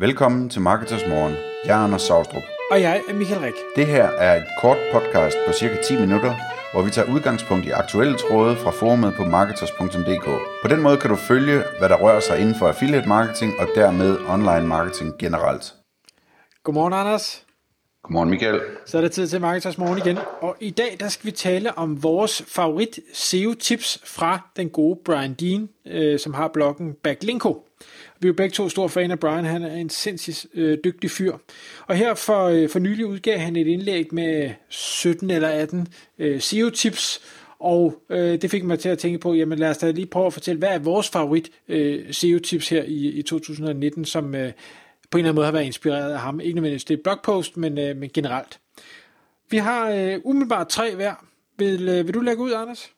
Velkommen til Marketers Morgen. Jeg er Anders Saustrup. Og jeg er Michael Rik. Det her er et kort podcast på cirka 10 minutter, hvor vi tager udgangspunkt i aktuelle tråde fra forumet på marketers.dk. På den måde kan du følge, hvad der rører sig inden for affiliate marketing og dermed online marketing generelt. Godmorgen, Anders. Godmorgen, Michael. Så er det tid til Marketers Morgen igen. Og i dag, der skal vi tale om vores favorit SEO-tips fra den gode Brian Dean, øh, som har bloggen Backlinko. Vi er jo begge to store fan af Brian, han er en sindssygt øh, dygtig fyr. Og her for, øh, for nylig udgav han et indlæg med 17 eller 18 øh, SEO-tips, og øh, det fik mig til at tænke på, jamen lad os da lige prøve at fortælle, hvad er vores favorit øh, SEO-tips her i, i 2019, som øh, på en eller anden måde har været inspireret af ham. Ikke nødvendigvis det er blogpost, men, øh, men generelt. Vi har øh, umiddelbart tre hver. Vil, øh, vil du lægge ud, Anders?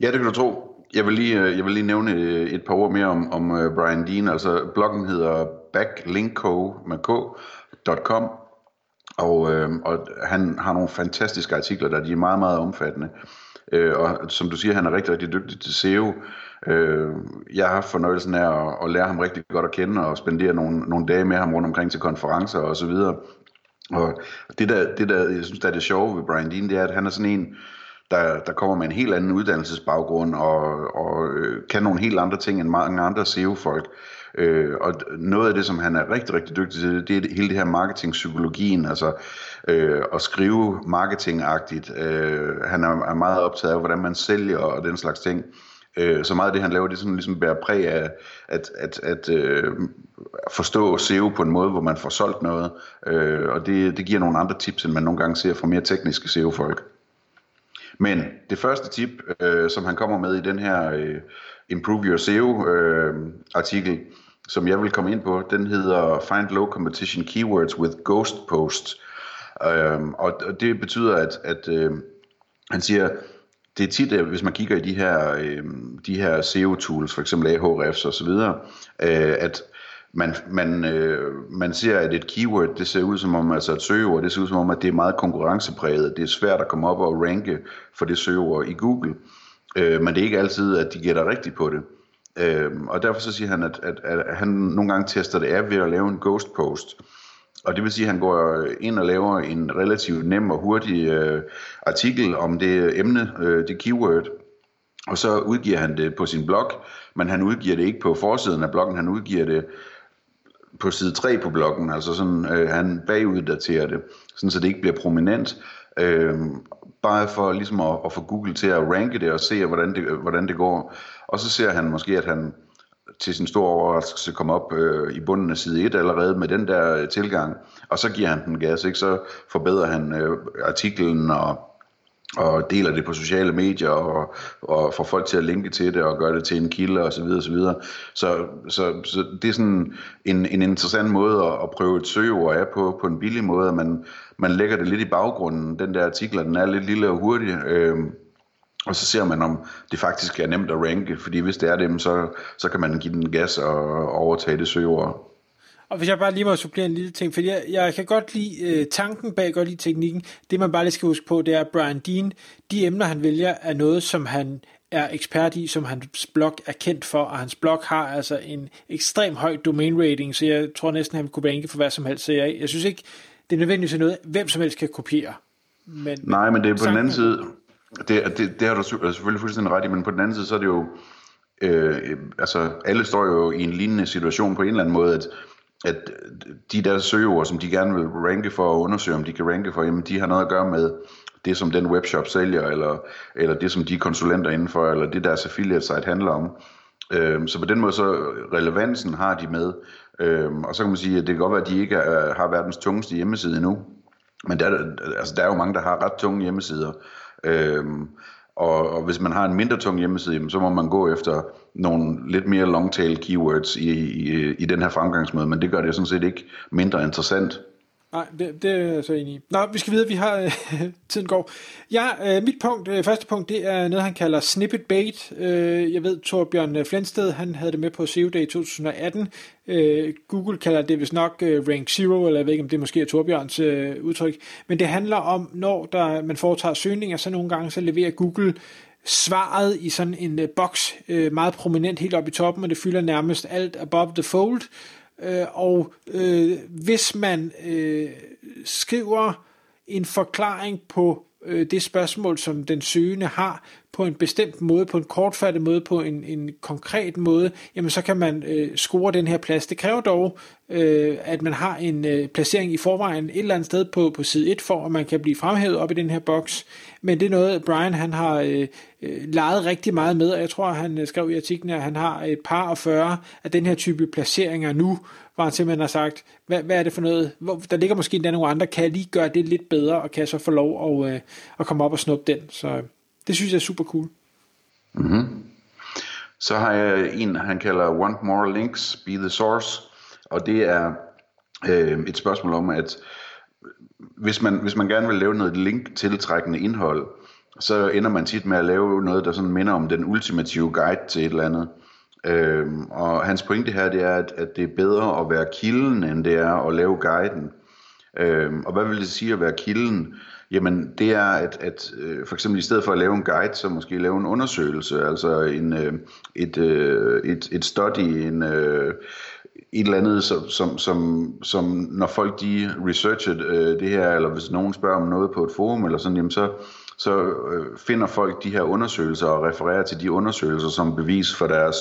Ja, det kan du tro. Jeg vil lige, øh, jeg vil lige nævne øh, et par ord mere om, om øh, Brian Dean. Altså, bloggen hedder backlinko.com, og, øh, og han har nogle fantastiske artikler, der de er meget, meget omfattende. Øh, og som du siger, han er rigtig, rigtig dygtig til SEO. Øh, jeg har haft fornøjelsen af at, at lære ham rigtig godt at kende og spendere nogle, nogle dage med ham rundt omkring til konferencer og så videre. Og det der, det der, jeg synes, der er det sjove ved Brian Dean, det er, at han er sådan en, der, der kommer med en helt anden uddannelsesbaggrund og, og øh, kan nogle helt andre ting end mange andre SEO-folk. Øh, og noget af det, som han er rigtig, rigtig dygtig til, det er hele det her marketingpsykologien, altså øh, at skrive marketingagtigt. Øh, han er, er meget optaget af, hvordan man sælger og den slags ting. Øh, så meget af det, han laver, det er sådan ligesom bærer præg af at, at, at øh, forstå SEO på en måde, hvor man får solgt noget. Øh, og det, det giver nogle andre tips, end man nogle gange ser fra mere tekniske SEO-folk. Men det første tip, øh, som han kommer med i den her øh, Improve Your SEO øh, artikel, som jeg vil komme ind på, den hedder Find Low Competition Keywords with Ghost Posts. Øh, og det betyder, at, at øh, han siger, det er tit, hvis man kigger i de her, øh, de her SEO-tools, for eksempel Ahrefs og så videre, øh, at man, man, øh, man ser, at et keyword, det ser ud som om, altså et søgeord, det ser ud som om, at det er meget konkurrencepræget. Det er svært at komme op og ranke for det søgeord i Google. Øh, men det er ikke altid, at de gætter rigtigt på det. Øh, og derfor så siger han, at, at, at han nogle gange tester det af ved at lave en ghost post. Og det vil sige, at han går ind og laver en relativt nem og hurtig øh, artikel om det emne, øh, det keyword, og så udgiver han det på sin blog, men han udgiver det ikke på forsiden af bloggen, han udgiver det på side 3 på bloggen, altså sådan, øh, han baguddaterer det, sådan så det ikke bliver prominent, øh, bare for ligesom at, at få Google til at ranke det og se, hvordan det, hvordan det går. Og så ser han måske, at han til sin store overraskelse kommer op øh, i bunden af side 1 allerede med den der øh, tilgang, og så giver han den gas, ikke? så forbedrer han øh, artiklen og og deler det på sociale medier og, og får folk til at linke til det og gøre det til en kilde osv. Så, videre, så, videre. så, så, så det er sådan en, en interessant måde at, at prøve et søgeord af på, på en billig måde, at man, man lægger det lidt i baggrunden. Den der artikel, den er lidt lille og hurtig, øh, og så ser man, om det faktisk er nemt at ranke, fordi hvis det er det, så, så kan man give den gas og overtage det søgeord. Og hvis jeg bare lige må supplere en lille ting, for jeg, jeg kan godt lide øh, tanken bag, godt lide teknikken. Det man bare lige skal huske på, det er, at Brian Dean, de emner han vælger, er noget, som han er ekspert i, som hans blog er kendt for, og hans blog har altså en ekstrem høj domain rating, så jeg tror næsten, han kunne ranke for hvad som helst. Så jeg, jeg synes ikke, det er nødvendigvis noget, hvem som helst kan kopiere. Men, Nej, men det er på den anden side, det, det, det har du selvfølgelig fuldstændig ret i, men på den anden side, så er det jo, øh, altså alle står jo i en lignende situation på en eller anden måde, at at øh, de der søgeord, som de gerne vil ranke for og undersøge, om de kan ranke for, jamen de har noget at gøre med det, som den webshop sælger, eller, eller det, som de er konsulenter indenfor, eller det, deres affiliate site handler om. Øhm, så på den måde, så relevansen har de med. Øhm, og så kan man sige, at det kan godt være, at de ikke er, har verdens tungeste hjemmeside endnu. Men der, altså, der er jo mange, der har ret tunge hjemmesider. Øhm, og, og hvis man har en mindre tung hjemmeside, så må man gå efter nogle lidt mere long tail keywords i, i, i den her fremgangsmåde, men det gør det sådan set ikke mindre interessant. Nej, det, det er jeg så enig i. Nå, vi skal videre, vi har, øh, tiden går. Ja, øh, mit punkt, øh, første punkt, det er noget, han kalder snippet bait. Øh, jeg ved, Torbjørn øh, Flensted, han havde det med på SEO Day 2018. Øh, Google kalder det vist nok øh, rank zero, eller jeg ved ikke, om det måske er Torbjørns øh, udtryk. Men det handler om, når der, man foretager søgninger, så nogle gange så leverer Google svaret i sådan en øh, boks, øh, meget prominent helt oppe i toppen, og det fylder nærmest alt above the fold øh, Øh, og øh, hvis man øh, skriver en forklaring på øh, det spørgsmål, som den søgende har, på en bestemt måde, på en kortfattet måde, på en, en konkret måde, jamen så kan man øh, score den her plads. Det kræver dog, øh, at man har en øh, placering i forvejen et eller andet sted på, på side 1, for at man kan blive fremhævet op i den her boks. Men det er noget, Brian han har øh, øh, leget rigtig meget med, og jeg tror, han øh, skrev i artiklen, at han har et par og 40 af den her type placeringer nu, hvor han simpelthen har sagt, hvad, hvad er det for noget, hvor, der ligger måske endda nogle andre, kan jeg lige gøre det lidt bedre, og kan jeg så få lov at, øh, at komme op og snuppe den. Så øh, det synes jeg er super cool. Mm-hmm. Så har jeg en, han kalder Want More Links, Be the Source, og det er øh, et spørgsmål om, at hvis man, hvis man gerne vil lave noget link-tiltrækkende indhold, så ender man tit med at lave noget, der sådan minder om den ultimative guide til et eller andet. Øhm, og hans pointe her, det er, at, at det er bedre at være kilden, end det er at lave guiden. Øhm, og hvad vil det sige at være kilden? Jamen det er, at, at øh, for eksempel i stedet for at lave en guide, så måske lave en undersøgelse, altså en, øh, et, øh, et, et study, en, øh, et eller andet, som, som, som, som når folk de researcher øh, det her, eller hvis nogen spørger om noget på et forum, eller sådan, jamen så, så øh, finder folk de her undersøgelser og refererer til de undersøgelser som bevis for deres,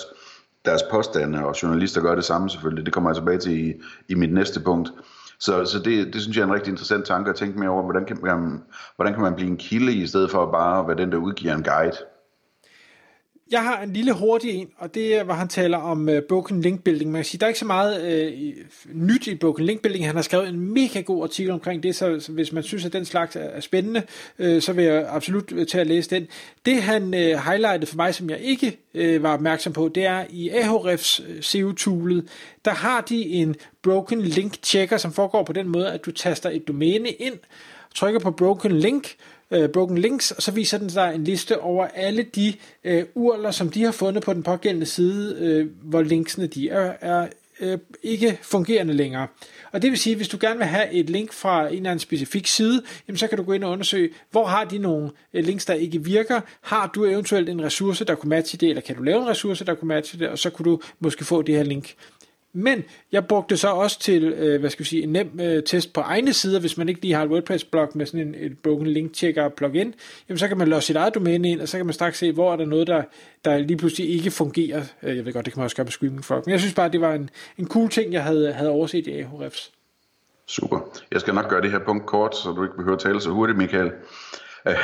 deres påstande, og journalister gør det samme selvfølgelig. Det kommer jeg tilbage til i, i mit næste punkt. Så, så det, det synes jeg er en rigtig interessant tanke at tænke mere over, hvordan kan, man, hvordan kan man blive en kilde i stedet for bare at være den, der udgiver en guide. Jeg har en lille hurtig en, og det er, hvor han taler om uh, broken link building. Man kan sige, der er ikke så meget uh, nyt i broken link building. Han har skrevet en mega god artikel omkring det, så, så hvis man synes, at den slags er, er spændende, uh, så vil jeg absolut tage at læse den. Det han uh, highlightede for mig, som jeg ikke uh, var opmærksom på, det er i Ahrefs SEO-toolet, der har de en broken link checker, som foregår på den måde, at du taster et domæne ind, trykker på broken link, øh, øh, Broken Links, og så viser den sig en liste over alle de øh, urler, som de har fundet på den pågældende side, øh, hvor linksene de er, er øh, ikke fungerende længere. Og det vil sige, at hvis du gerne vil have et link fra en eller anden specifik side, jamen så kan du gå ind og undersøge, hvor har de nogle øh, links, der ikke virker. Har du eventuelt en ressource, der kunne matche det, eller kan du lave en ressource, der kunne matche det, og så kunne du måske få det her link. Men jeg brugte så også til, øh, hvad skal vi sige, en nem øh, test på egne sider, hvis man ikke lige har et WordPress-blog med sådan en et broken link checker plugin, jamen så kan man låse sit eget domæne ind, og så kan man straks se, hvor er der noget, der, der lige pludselig ikke fungerer. Øh, jeg ved godt, det kan man også gøre på Screaming Frog, men jeg synes bare, det var en, en cool ting, jeg havde, havde overset i Ahrefs. Super. Jeg skal nok gøre det her punkt kort, så du ikke behøver at tale så hurtigt, Michael. Øh,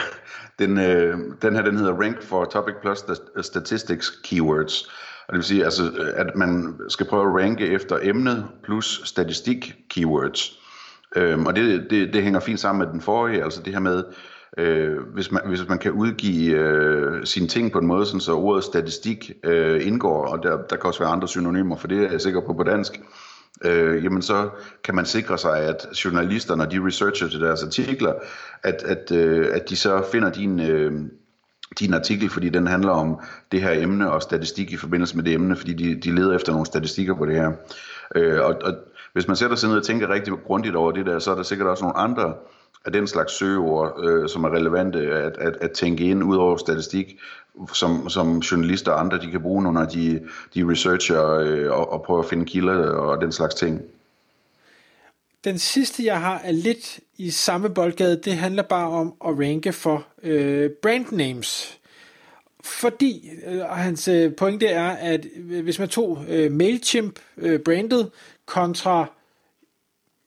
den, øh, den her, den hedder Rank for Topic Plus øh, Statistics Keywords. Og det vil sige, altså, øh, at man skal prøve at ranke efter emnet plus statistik keywords. Øhm, og det, det, det hænger fint sammen med den forrige, altså det her med, øh, hvis, man, hvis man kan udgive øh, sine ting på en måde, sådan så ordet statistik øh, indgår, og der, der kan også være andre synonymer for det, er jeg sikker på på dansk, øh, jamen så kan man sikre sig, at journalister, når de researcher til deres artikler, at, at, øh, at de så finder din... Øh, din artikel, fordi den handler om det her emne og statistik i forbindelse med det emne, fordi de, de leder efter nogle statistikker på det her. Øh, og, og hvis man sætter sig ned og tænker rigtig grundigt over det der, så er der sikkert også nogle andre af den slags søgeord, øh, som er relevante at, at, at tænke ind ud over statistik, som, som journalister og andre de kan bruge, når de, de researcher øh, og, og prøver at finde kilder og den slags ting. Den sidste, jeg har, er lidt i samme boldgade. Det handler bare om at ranke for øh, brand names. Fordi, øh, hans øh, pointe er, at hvis man tog øh, MailChimp øh, kontra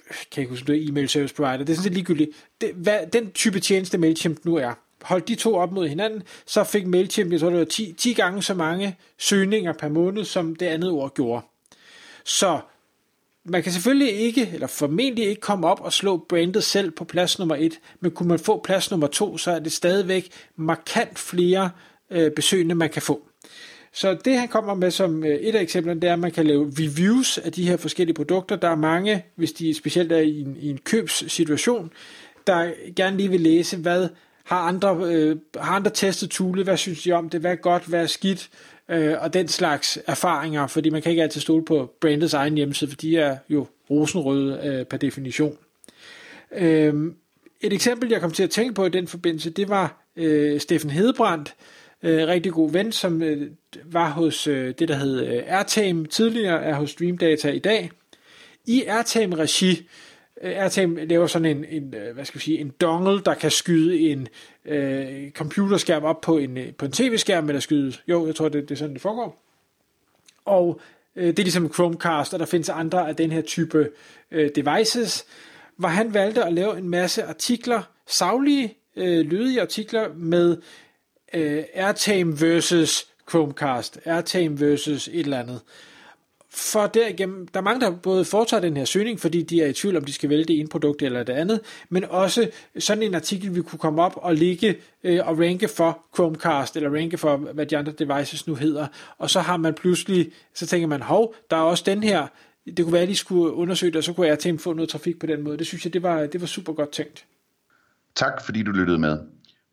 kan jeg ikke huske, det er e-mail service provider, det er sådan set ligegyldigt. Det, hvad, den type tjeneste MailChimp nu er, holdt de to op mod hinanden, så fik MailChimp, jeg tror det var 10, 10 gange så mange søgninger per måned, som det andet ord gjorde. Så man kan selvfølgelig ikke, eller formentlig ikke komme op og slå brandet selv på plads nummer et, men kunne man få plads nummer to, så er det stadigvæk markant flere øh, besøgende, man kan få. Så det han kommer med som øh, et af eksemplerne, det er, at man kan lave reviews af de her forskellige produkter. Der er mange, hvis de specielt er i en, i en købssituation, der gerne lige vil læse, hvad har andre, øh, har andre testet toolet, hvad synes de om det, hvad er godt, hvad er skidt, øh, og den slags erfaringer, fordi man kan ikke altid stole på brandets egen hjemmeside, for de er jo rosenrøde øh, per definition. Øh, et eksempel, jeg kom til at tænke på i den forbindelse, det var øh, Steffen Hedebrandt, øh, Øh, rigtig god ven, som øh, var hos øh, det, der hed øh, Airtame tidligere, er hos Streamdata i dag. i Airtame-regi, øh, Airtame laver sådan en, en, øh, hvad skal vi sige, en dongle, der kan skyde en øh, computerskærm op på en, på en tv-skærm, eller skyde, jo, jeg tror, det, det er sådan, det foregår. Og øh, det er ligesom Chromecast, og der findes andre af den her type øh, devices, hvor han valgte at lave en masse artikler, savlige, øh, lydige artikler med øh, Airtame versus Chromecast, Airtame versus et eller andet. For derigennem, der er mange, der både foretager den her søgning, fordi de er i tvivl om, de skal vælge det ene produkt eller det andet, men også sådan en artikel vi kunne komme op og ligge øh, og ranke for Chromecast, eller ranke for, hvad de andre devices nu hedder, og så har man pludselig, så tænker man, hov, der er også den her, det kunne være, at de skulle undersøge det, og så kunne jeg få noget trafik på den måde. Det synes jeg, det var, det var super godt tænkt. Tak fordi du lyttede med.